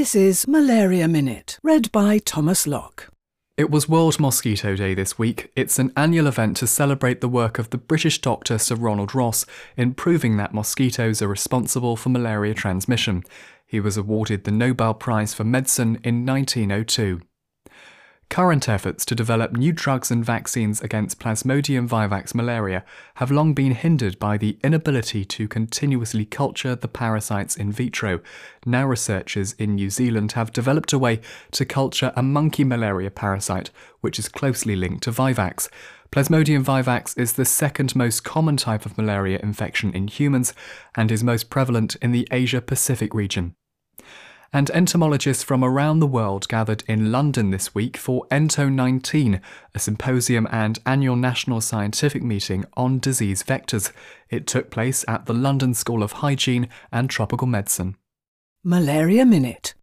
This is Malaria Minute, read by Thomas Locke. It was World Mosquito Day this week. It's an annual event to celebrate the work of the British doctor Sir Ronald Ross in proving that mosquitoes are responsible for malaria transmission. He was awarded the Nobel Prize for Medicine in 1902. Current efforts to develop new drugs and vaccines against Plasmodium vivax malaria have long been hindered by the inability to continuously culture the parasites in vitro. Now, researchers in New Zealand have developed a way to culture a monkey malaria parasite, which is closely linked to vivax. Plasmodium vivax is the second most common type of malaria infection in humans and is most prevalent in the Asia Pacific region and entomologists from around the world gathered in London this week for Ento 19, a symposium and annual national scientific meeting on disease vectors. It took place at the London School of Hygiene and Tropical Medicine. Malaria Minute